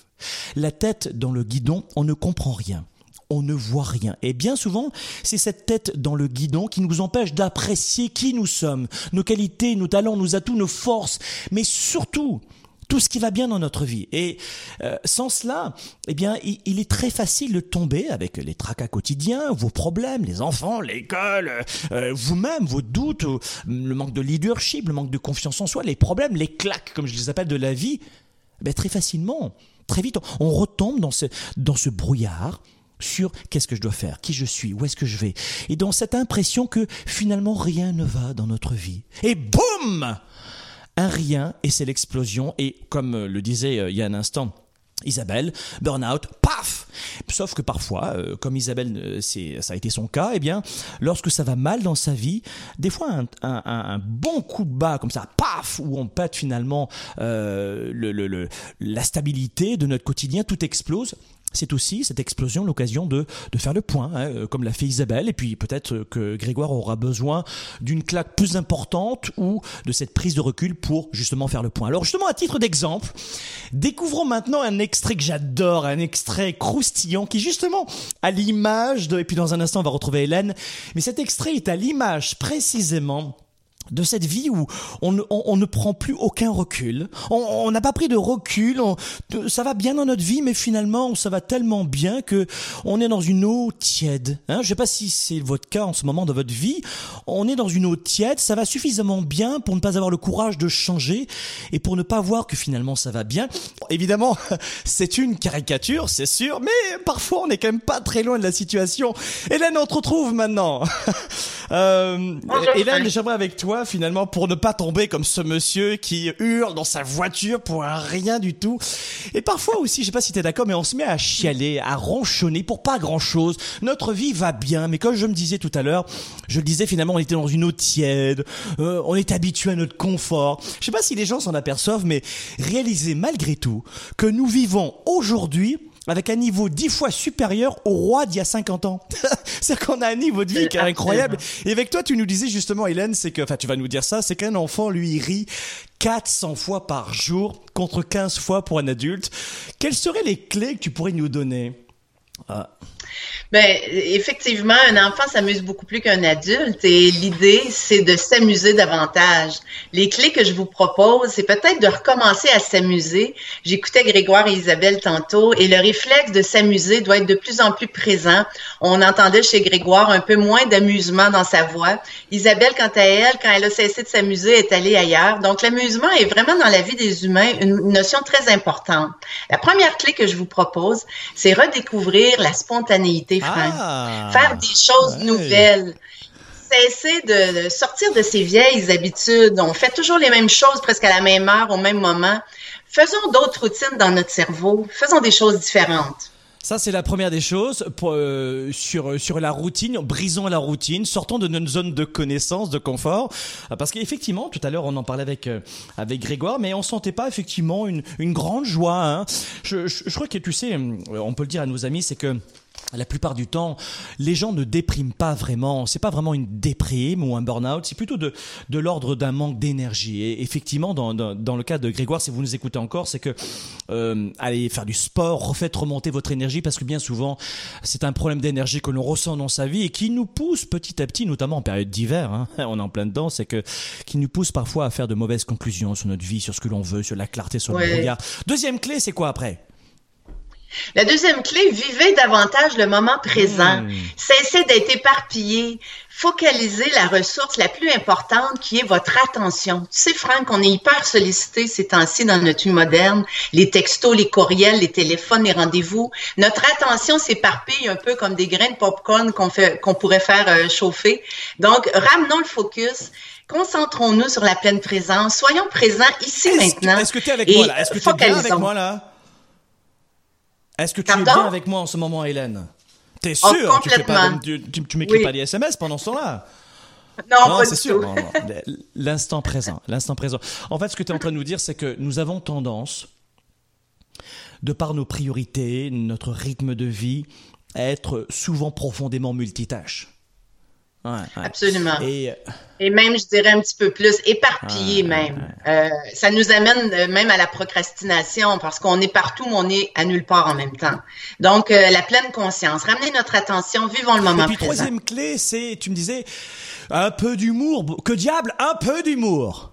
La tête dans le guidon, on ne comprend rien on ne voit rien. Et bien souvent, c'est cette tête dans le guidon qui nous empêche d'apprécier qui nous sommes, nos qualités, nos talents, nos atouts, nos forces, mais surtout tout ce qui va bien dans notre vie. Et euh, sans cela, eh bien, il, est très facile de tomber avec les tracas quotidiens, vos problèmes, les enfants, l'école, euh, vous-même, vos doutes, le manque de leadership, le manque de confiance en soi, les problèmes, les claques, comme je les appelle, de la vie. Eh très facilement, très vite, on retombe dans ce brouillard sur qu'est-ce que je dois faire, qui je suis, où est-ce que je vais, et dans cette impression que finalement rien ne va dans notre vie. Et boum! Un rien, et c'est l'explosion, et comme le disait euh, il y a un instant, Isabelle, burn-out, paf! Sauf que parfois, euh, comme Isabelle, euh, c'est, ça a été son cas, eh bien, lorsque ça va mal dans sa vie, des fois un, bon coup de bas comme ça, paf, où on pète finalement le, le, le, la stabilité de notre quotidien, tout explose c'est aussi cette explosion l'occasion de, de faire le point, hein, euh, comme l'a fait Isabelle, et puis peut-être que Grégoire aura besoin d'une claque plus importante ou de cette prise de recul pour justement faire le point. Alors justement, à titre d'exemple, découvrons maintenant un extrait que j'adore, un extrait croustillant qui justement à l'image de, et puis dans un instant on va retrouver Hélène, mais cet extrait est à l'image précisément de cette vie où on ne, on, ne prend plus aucun recul. On n'a pas pris de recul. ça va bien dans notre vie, mais finalement, ça va tellement bien que on est dans une eau tiède. Hein Je sais pas si c'est votre cas en ce moment dans votre vie. On est dans une eau tiède. Ça va suffisamment bien pour ne pas avoir le courage de changer et pour ne pas voir que finalement ça va bien. évidemment, (laughs) c'est une caricature, c'est sûr, mais parfois on n'est quand même pas très loin de la situation. Hélène, on te retrouve maintenant. (laughs) euh, Hélène, j'aimerais avec toi finalement pour ne pas tomber comme ce monsieur qui hurle dans sa voiture pour rien du tout. Et parfois aussi, je sais pas si tu es d'accord, mais on se met à chialer, à ronchonner pour pas grand chose. Notre vie va bien, mais comme je me disais tout à l'heure, je le disais finalement, on était dans une eau tiède, euh, on est habitué à notre confort. Je sais pas si les gens s'en aperçoivent, mais réalisez malgré tout que nous vivons aujourd'hui avec un niveau dix fois supérieur au roi d'il y a 50 ans. (laughs) c'est qu'on a un niveau de vie qui est incroyable. Et avec toi, tu nous disais justement, Hélène, c'est que, enfin, tu vas nous dire ça, c'est qu'un enfant, lui, il rit 400 fois par jour contre 15 fois pour un adulte. Quelles seraient les clés que tu pourrais nous donner? Ah. Ben, effectivement, un enfant s'amuse beaucoup plus qu'un adulte et l'idée, c'est de s'amuser davantage. Les clés que je vous propose, c'est peut-être de recommencer à s'amuser. J'écoutais Grégoire et Isabelle tantôt et le réflexe de s'amuser doit être de plus en plus présent. On entendait chez Grégoire un peu moins d'amusement dans sa voix. Isabelle, quant à elle, quand elle a cessé de s'amuser, est allée ailleurs. Donc, l'amusement est vraiment dans la vie des humains une notion très importante. La première clé que je vous propose, c'est redécouvrir la spontanéité ah, Faire des choses nouvelles. Cesser de sortir de ses vieilles habitudes. On fait toujours les mêmes choses presque à la même heure, au même moment. Faisons d'autres routines dans notre cerveau. Faisons des choses différentes. Ça, c'est la première des choses pour, euh, sur, sur la routine. Brisons la routine, sortons de notre zone de connaissance, de confort. Parce qu'effectivement, tout à l'heure, on en parlait avec, euh, avec Grégoire, mais on sentait pas effectivement une, une grande joie. Hein. Je, je, je, crois que, tu sais, on peut le dire à nos amis, c'est que la plupart du temps, les gens ne dépriment pas vraiment. C'est pas vraiment une déprime ou un burn-out. C'est plutôt de, de l'ordre d'un manque d'énergie. Et effectivement, dans, dans, dans, le cas de Grégoire, si vous nous écoutez encore, c'est que euh, allez faire du sport, refaites remonter votre énergie parce que bien souvent, c'est un problème d'énergie que l'on ressent dans sa vie et qui nous pousse petit à petit, notamment en période d'hiver, hein, (laughs) on est en plein dedans, c'est que qui nous pousse parfois à faire de mauvaises conclusions sur notre vie, sur ce que l'on veut, sur la clarté, sur le regard. Deuxième clé, c'est quoi après? La deuxième clé, vivez davantage le moment présent. Hmm. Cessez d'être éparpillé. Focalisez la ressource la plus importante qui est votre attention. Tu sais, Franck, on est hyper sollicité ces temps-ci dans notre vie moderne. Les textos, les courriels, les téléphones, les rendez-vous. Notre attention s'éparpille un peu comme des grains de popcorn qu'on fait, qu'on pourrait faire euh, chauffer. Donc, ramenons le focus. Concentrons-nous sur la pleine présence. Soyons présents ici maintenant. Est-ce que tu es avec moi là? Est-ce que tu es bien avec moi là? Est-ce que tu es bien avec moi en ce moment, Hélène? T'es oh, sûr Tu, tu, m'écris pas des SMS pendant ce temps-là? Non, c'est sûr. (laughs) L'instant présent, l'instant présent. En fait, ce que tu es en train de nous dire, c'est que nous avons tendance, de par nos priorités, notre rythme de vie, à être souvent profondément multitâche. Absolument. Et, et, même, je dirais un petit peu plus éparpillé même. Euh, ça nous amène euh, même à la procrastination parce qu'on est partout, mais on est à nulle part en même temps. Donc, euh, la pleine conscience, ramener notre attention, vivons le moment et puis, troisième clé, c'est, tu me disais, un peu d'humour. Que diable, un peu d'humour?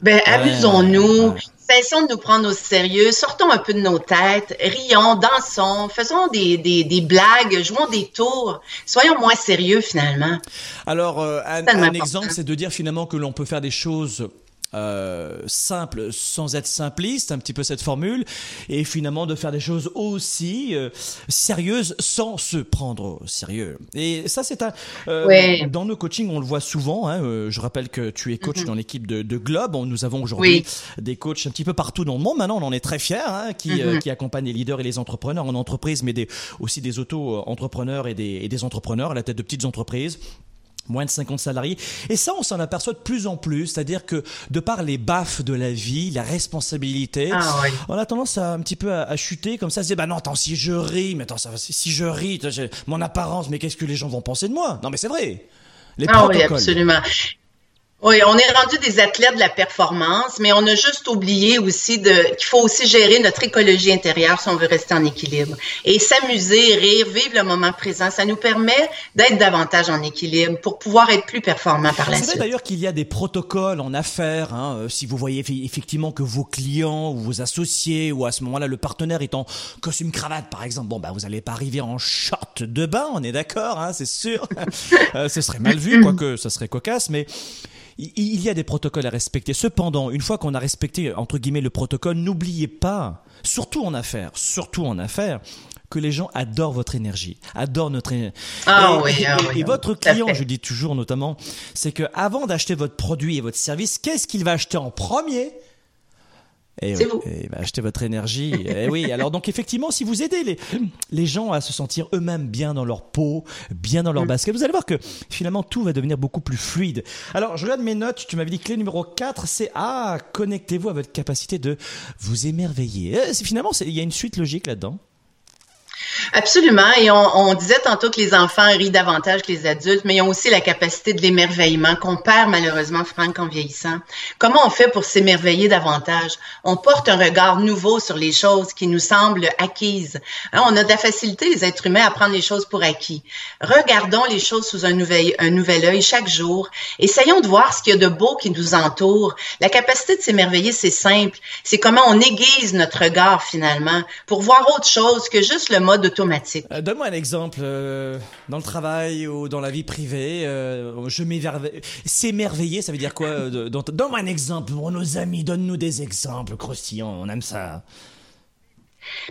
Ben, abusons-nous. Cessons de nous prendre au sérieux, sortons un peu de nos têtes, rions, dansons, faisons des, des, des blagues, jouons des tours, soyons moins sérieux finalement. Alors, euh, un, un exemple, c'est de dire finalement que l'on peut faire des choses euh, simple sans être simpliste, un petit peu cette formule, et finalement de faire des choses aussi euh, sérieuses sans se prendre au sérieux. Et ça, c'est un euh, dans nos coachings, on le voit souvent. Hein, euh, je rappelle que tu es coach mhm. dans l'équipe de, de, Globe. Nous avons aujourd'hui des coachs un petit peu partout dans le monde. Maintenant, on en est très fiers, hein, qui, mhm. qui accompagnent les leaders et les entrepreneurs en entreprise, mais des, aussi des auto-entrepreneurs et des, et des entrepreneurs à la tête de petites entreprises moins de 50 salariés. Et ça, on s'en aperçoit de plus en plus, c'est-à-dire que de par les baffes de la vie, la responsabilité, ah, on a tendance à un petit peu à, chuter comme ça, se dire bah non, attends, si je ris, mais attends, ça, si je ris, mon apparence, mais qu'est-ce que les gens vont penser de moi? Non, mais c'est vrai. Les ah oui, absolument. Oui, on est rendu des athlètes de la performance, mais on a juste oublié aussi de qu'il faut aussi gérer notre écologie intérieure si on veut rester en équilibre. Et s'amuser, rire, vivre le moment présent, ça nous permet d'être davantage en équilibre pour pouvoir être plus performant par la suite. C'est d'ailleurs qu'il y a des protocoles en affaires. Hein, euh, si vous voyez effectivement que vos clients ou vos associés ou à ce moment-là le partenaire est en costume cravate par exemple, bon bah vous n'allez pas arriver en short de bain, on est d'accord, hein, c'est sûr. (laughs) euh, ce serait mal vu, quoique ça serait cocasse, mais il y a des protocoles à respecter. Cependant, une fois qu'on a respecté, entre guillemets, le protocole, n'oubliez pas, surtout en affaires, surtout en affaires, que les gens adorent votre énergie, adorent notre énergie. Ah, oui, ah et, votre client, je dis toujours notamment, c'est que avant d'acheter votre produit et votre service, qu'est-ce qu'il va acheter en premier? Et, oui, bah, achetez votre énergie. et oui, alors donc effectivement, si vous aidez les, les gens à se sentir eux-mêmes bien dans leur peau, bien dans leur mm. basket, vous allez voir que finalement tout va devenir beaucoup plus fluide. Alors je regarde mes notes, tu m'avais dit clé numéro 4, c'est ah, connectez-vous à votre capacité de vous émerveiller. Finalement, il y a une suite logique là-dedans. Absolument. Et on, disait tantôt que les enfants rient davantage que les adultes, mais ils ont aussi la capacité de l'émerveillement qu'on perd malheureusement, Franck, en vieillissant. Comment on fait pour s'émerveiller davantage? On porte un regard nouveau sur les choses qui nous semblent acquises. Hein, on a de la facilité, les êtres humains, à prendre les choses pour acquis. Regardons les choses sous un nouvel, un nouvel œil chaque jour. Essayons de voir ce qu'il y a de beau qui nous entoure. La capacité de s'émerveiller, c'est simple. C'est comment on aiguise notre regard finalement pour voir autre chose que juste le mode Euh, donne-moi un exemple euh, dans le travail ou dans la vie privée. Euh, je. S'émerveiller, ça veut dire quoi Donne-moi un exemple pour nos amis. Donne-nous des exemples croustillants. On aime ça.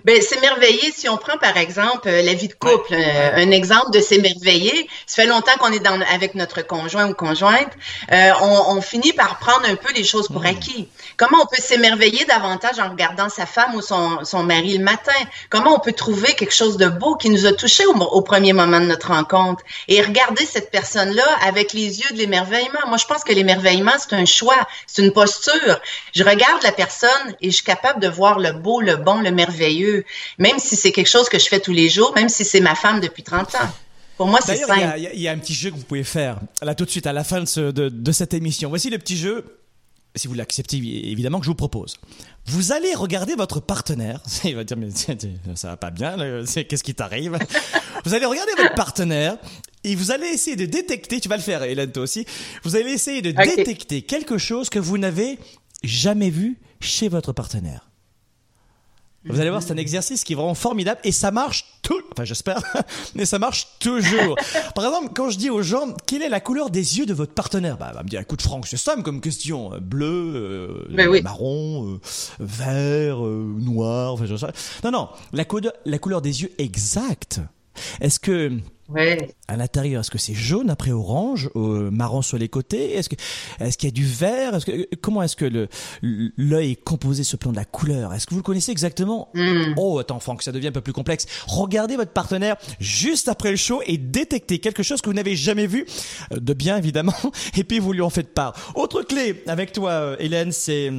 Ben, s'émerveiller, si on prend par exemple euh, la vie de couple, euh, un exemple de s'émerveiller, ça fait longtemps qu'on est dans, avec notre conjoint ou conjointe, euh, on, on, finit par prendre un peu les choses pour hmm. acquis. Comment on peut s'émerveiller davantage en regardant sa femme ou son, son mari le matin? Comment on peut trouver quelque chose de beau qui nous a touché au, au premier moment de notre rencontre? Et regarder cette personne-là avec les yeux de l'émerveillement? Moi, je pense que l'émerveillement, c'est un choix, c'est une posture. Je regarde la personne et je suis capable de voir le beau, le bon, le merveilleux même si c'est quelque chose que je fais tous les jours, même si c'est ma femme depuis 30 ans. Pour moi, c'est simple. Il y, a un petit jeu que vous pouvez faire là tout de suite à la fin de, cette émission. Voici le petit jeu si vous l'acceptez évidemment que je vous propose. Vous allez regarder votre partenaire. (laughs) Il va dire mais ça va pas bien. Qu'est-ce qui t'arrive? (laughs) Vous allez regarder votre partenaire et vous allez essayer de détecter. Tu vas le faire, Hélène, toi aussi. Vous allez essayer de détecter quelque chose que vous n'avez jamais vu chez votre partenaire. Vous allez voir, c'est un exercice qui est vraiment formidable et ça marche tout, enfin j'espère, (laughs) mais ça marche toujours. Par exemple, quand je dis aux gens, quelle est la couleur des yeux de votre partenaire? Bah, va me dire, écoute Franck, c'est simple comme question, bleu, euh, marron, euh, vert, euh, noir, enfin je sais. Non, non, la la couleur des yeux exacte. Est-ce que Ouais. À l'intérieur, est-ce que c'est jaune après orange, euh, marron sur les côtés? Est-ce que est-ce qu'il y a du vert? Que, euh, Comment est-ce que le l'œil est composé ce plan de la couleur? Est-ce que vous le connaissez exactement? Hmm. Oh, attends, Franck, ça devient un peu plus complexe. Regardez votre partenaire juste après le show et détectez quelque chose que vous n'avez jamais vu, euh, de bien évidemment, (laughs) et puis vous lui en faites part. Autre clé avec toi, Hélène, c'est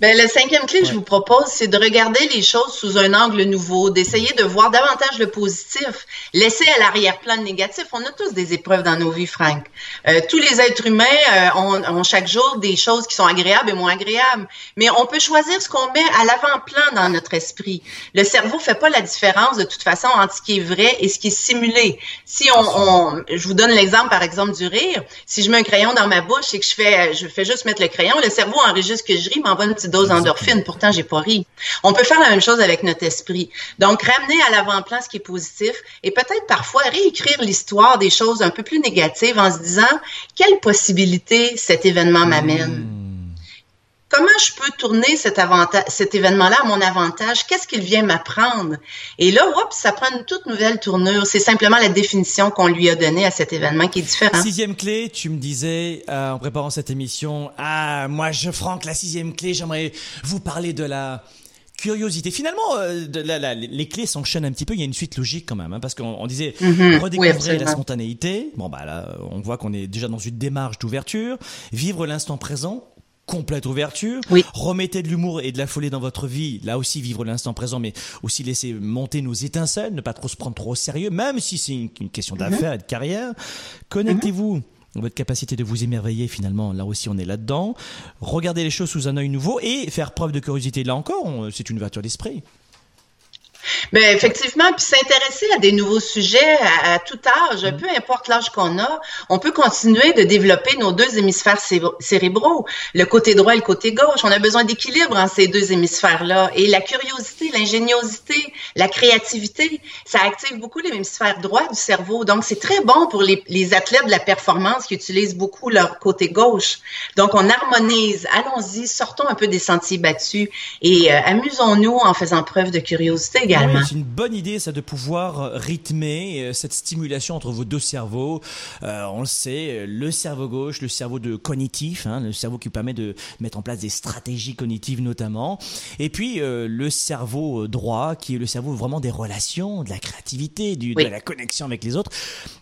ben, la cinquième clé que je vous propose, c'est de regarder les choses sous un angle nouveau, d'essayer de voir davantage le positif, laisser à l'arrière-plan le négatif. On a tous des épreuves dans nos vies, Franck. Euh, tous les êtres humains euh, ont, ont, chaque jour des choses qui sont agréables et moins agréables, mais on peut choisir ce qu'on met à l'avant-plan dans notre esprit. Le cerveau fait pas la différence de toute façon entre ce qui est vrai et ce qui est simulé. Si on, on je vous donne l'exemple par exemple du rire. Si je mets un crayon dans ma bouche et que je fais, je fais juste mettre le crayon, le cerveau enregistre que je ris, m'envoie une petite dose d'endorphine. Pourtant, j'ai pas ri. On peut faire la même chose avec notre esprit. Donc, ramener à l'avant-plan ce qui est positif et peut-être parfois réécrire l'histoire des choses un peu plus négatives en se disant quelle possibilité cet événement m'amène? Hmm comment je peux tourner cet, cet événement-là à mon avantage? Qu'est-ce qu'il vient m'apprendre? Et là, hop, ça prend une toute nouvelle tournure. C'est simplement la définition qu'on lui a donnée à cet événement qui est différent. Sixième clé, tu me disais euh, en préparant cette émission, ah, moi, je, Franck, la sixième clé, j'aimerais vous parler de la curiosité. Finalement, euh, les clés s'enchaînent un petit peu. Il y a une suite logique quand même, hein, parce qu'on disait mhm. redécouvrir la spontanéité. Bon bah là, on voit qu'on est déjà dans une démarche d'ouverture. Vivre l'instant présent complète ouverture. Remettez de l'humour et de la folie dans votre vie. Là aussi, vivre l'instant présent, mais aussi laisser monter nos étincelles, ne pas trop se prendre trop au sérieux, même si c'est une, question d'affaires et de carrière. Connectez-vous. Votre capacité de vous émerveiller, finalement, là aussi on est là-dedans. Regardez les choses sous un œil nouveau et faire preuve de curiosité. Là encore, c'est une ouverture d'esprit. Mais effectivement, puis s'intéresser à des nouveaux sujets à, tout âge, mm. peu importe l'âge qu'on a, on peut continuer de développer nos deux hémisphères cérébraux, le côté droit et le côté gauche. On a besoin d'équilibre en ces deux hémisphères-là. Et la curiosité, l'ingéniosité, la créativité, ça active beaucoup l'hémisphère droit du cerveau. Donc, c'est très bon pour les, les, athlètes de la performance qui utilisent beaucoup leur côté gauche. Donc, on harmonise. Allons-y, sortons un peu des sentiers battus et euh, amusons-nous en faisant preuve de curiosité également c'est une bonne idée, ça, de pouvoir euh, rythmer euh, cette stimulation entre vos deux cerveaux. Euh, on le sait, le cerveau gauche, le cerveau de cognitif, hein, le cerveau qui permet de mettre en place des stratégies cognitives notamment. Et puis le cerveau droit, qui est le cerveau vraiment des relations, de la créativité, du, de la connexion avec les autres.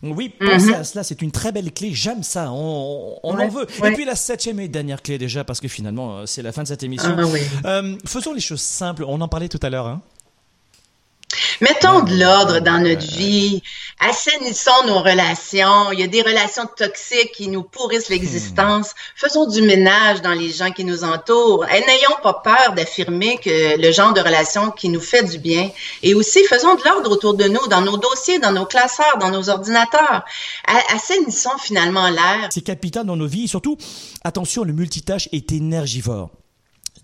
Oui, pensez mhm. à cela, c'est une très belle clé. J'aime ça, on, on en veut. Et puis la septième et dernière clé déjà, parce que finalement c'est la fin de cette émission. Ah, faisons les choses simples. On en parlait tout à l'heure. Hein. Mettons de l'ordre dans notre vie, assainissons nos relations. Il y a des relations toxiques qui nous pourrissent l'existence. Hmm. Faisons du ménage dans les gens qui nous entourent. Et n'ayons pas peur d'affirmer que le genre de relation qui nous fait du bien. Et aussi, faisons de l'ordre autour de nous, dans nos dossiers, dans nos classeurs, dans nos ordinateurs. Assainissons finalement l'air. C'est capital dans nos vies. surtout, attention, le multitâche est énergivore.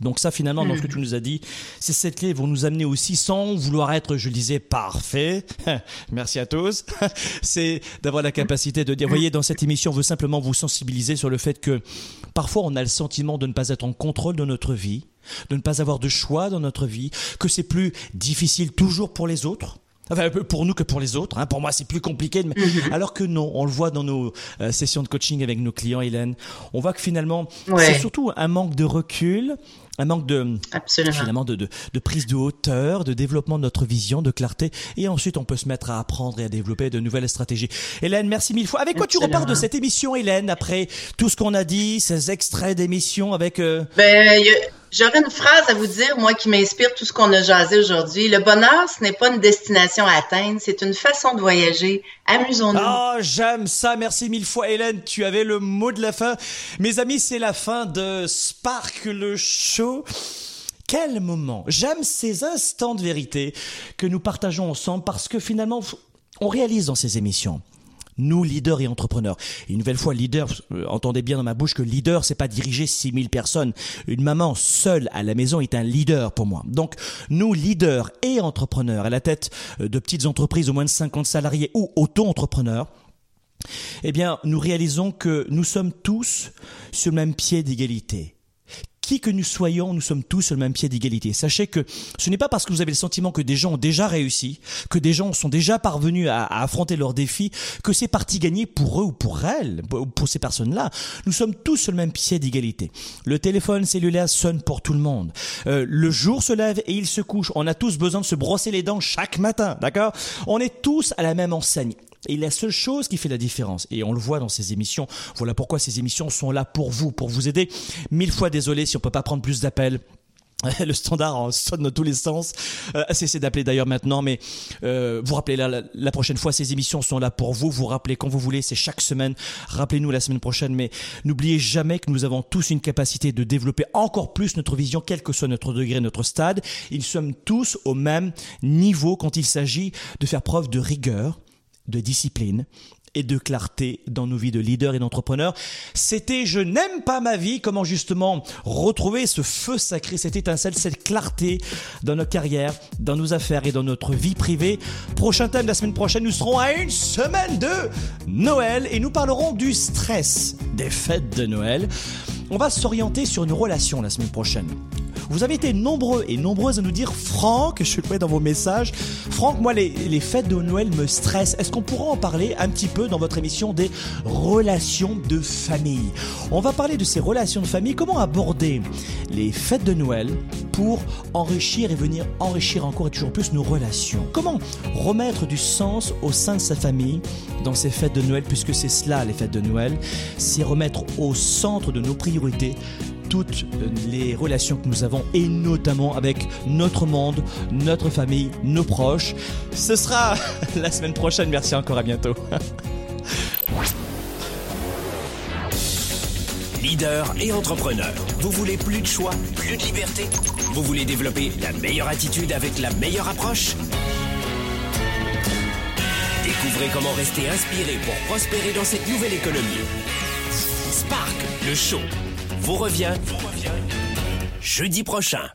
Donc ça, finalement, dans ce que tu nous as dit, ces sept clés vont nous amener aussi, sans vouloir être, je le disais, parfait. (laughs) Merci à tous. (laughs) C'est d'avoir la capacité de dire, voyez, dans cette émission, on veut simplement vous sensibiliser sur le fait que parfois on a le sentiment de ne pas être en contrôle de notre vie, de ne pas avoir de choix dans notre vie, que c'est plus difficile toujours pour les autres. Enfin, pour nous que pour les autres. Hein. Pour moi, c'est plus compliqué. Mhm. Alors que non, on le voit dans nos euh, sessions de coaching avec nos clients, Hélène. On voit que finalement, c'est surtout un manque de recul, un manque de finalement de, de, de, prise de hauteur, de développement de notre vision, de clarté, et ensuite on peut se mettre à apprendre et à développer de nouvelles stratégies. Hélène, merci mille fois. Avec quoi tu repars de cette émission, Hélène, après tout ce qu'on a dit, ces extraits d'émission avec euh... ben, J'aurais une phrase à vous dire, moi, qui m'inspire tout ce qu'on a jasé aujourd'hui. Le bonheur, ce n'est pas une destination à atteindre, c'est une façon de voyager. Amusons-nous. Oh, j'aime ça. Merci mille fois, Hélène. Tu avais le mot de la fin. Mes amis, c'est la fin de Spark le show. Quel moment. J'aime ces instants de vérité que nous partageons ensemble parce que finalement, on réalise dans ces émissions nous, leaders et entrepreneurs. une nouvelle fois, leader, euh, entendez bien dans ma bouche que leader, c'est pas diriger 6000 personnes. Une maman seule à la maison est un leader pour moi. Donc, nous, leaders et entrepreneurs, à la tête euh, de petites entreprises au moins de 50 salariés ou auto-entrepreneurs, eh bien, nous réalisons que nous sommes tous sur le même pied d'égalité qui que nous soyons, nous sommes tous sur le même pied d'égalité. Sachez que ce n'est pas parce que vous avez le sentiment que des gens ont déjà réussi, que des gens sont déjà parvenus à, affronter leurs défis, que c'est parti gagné pour eux ou pour elles, pour ces personnes-là. Nous sommes tous sur le même pied d'égalité. Le téléphone cellulaire sonne pour tout le monde. Euh, le jour se lève et il se couche. On a tous besoin de se brosser les dents chaque matin, d'accord? On est tous à la même enseigne. Et la seule chose qui fait la différence, et on le voit dans ces émissions, voilà pourquoi ces émissions sont là pour vous, pour vous aider. Mille fois désolé si on peut pas prendre plus d'appels. (laughs) Le standard sonne dans tous les sens. Euh, cessez d'appeler d'ailleurs maintenant, mais euh, vous rappelez la, la, prochaine fois, ces émissions sont là pour vous. Vous rappelez quand vous voulez, c'est chaque semaine. Rappelez-nous la semaine prochaine, mais n'oubliez jamais que nous avons tous une capacité de développer encore plus notre vision, quel que soit notre degré, notre stade. Nous sommes tous au même niveau quand il s'agit de faire preuve de rigueur, de discipline et de clarté dans nos vies de leaders et d'entrepreneurs. C'était Je n'aime pas ma vie, comment justement retrouver ce feu sacré, cette étincelle, cette clarté dans nos carrières, dans nos affaires et dans notre vie privée. Prochain thème la semaine prochaine, nous serons à une semaine de Noël et nous parlerons du stress des fêtes de Noël. On va s'orienter sur une relation la semaine prochaine. Vous avez été nombreux et nombreuses à nous dire Franck, je le dans vos messages, Franck, moi les, les fêtes de Noël me stressent. Est-ce qu'on pourra en parler un petit peu dans votre émission des relations de famille? On va parler de ces relations de famille, comment aborder les fêtes de Noël pour enrichir et venir enrichir encore et toujours plus nos relations? Comment remettre du sens au sein de sa famille dans ces fêtes de Noël, puisque c'est cela les fêtes de Noël, c'est remettre au centre de nos priorités toutes les relations que nous avons et notamment avec notre monde, notre famille, nos proches. Ce sera (laughs) la semaine prochaine. Merci encore, à bientôt. (laughs) Leader et entrepreneur, vous voulez plus de choix, plus de liberté? Vous voulez développer la meilleure attitude avec la meilleure approche? Découvrez comment rester inspiré pour prospérer dans cette nouvelle économie. Spark, le show vous revient, jeudi prochain.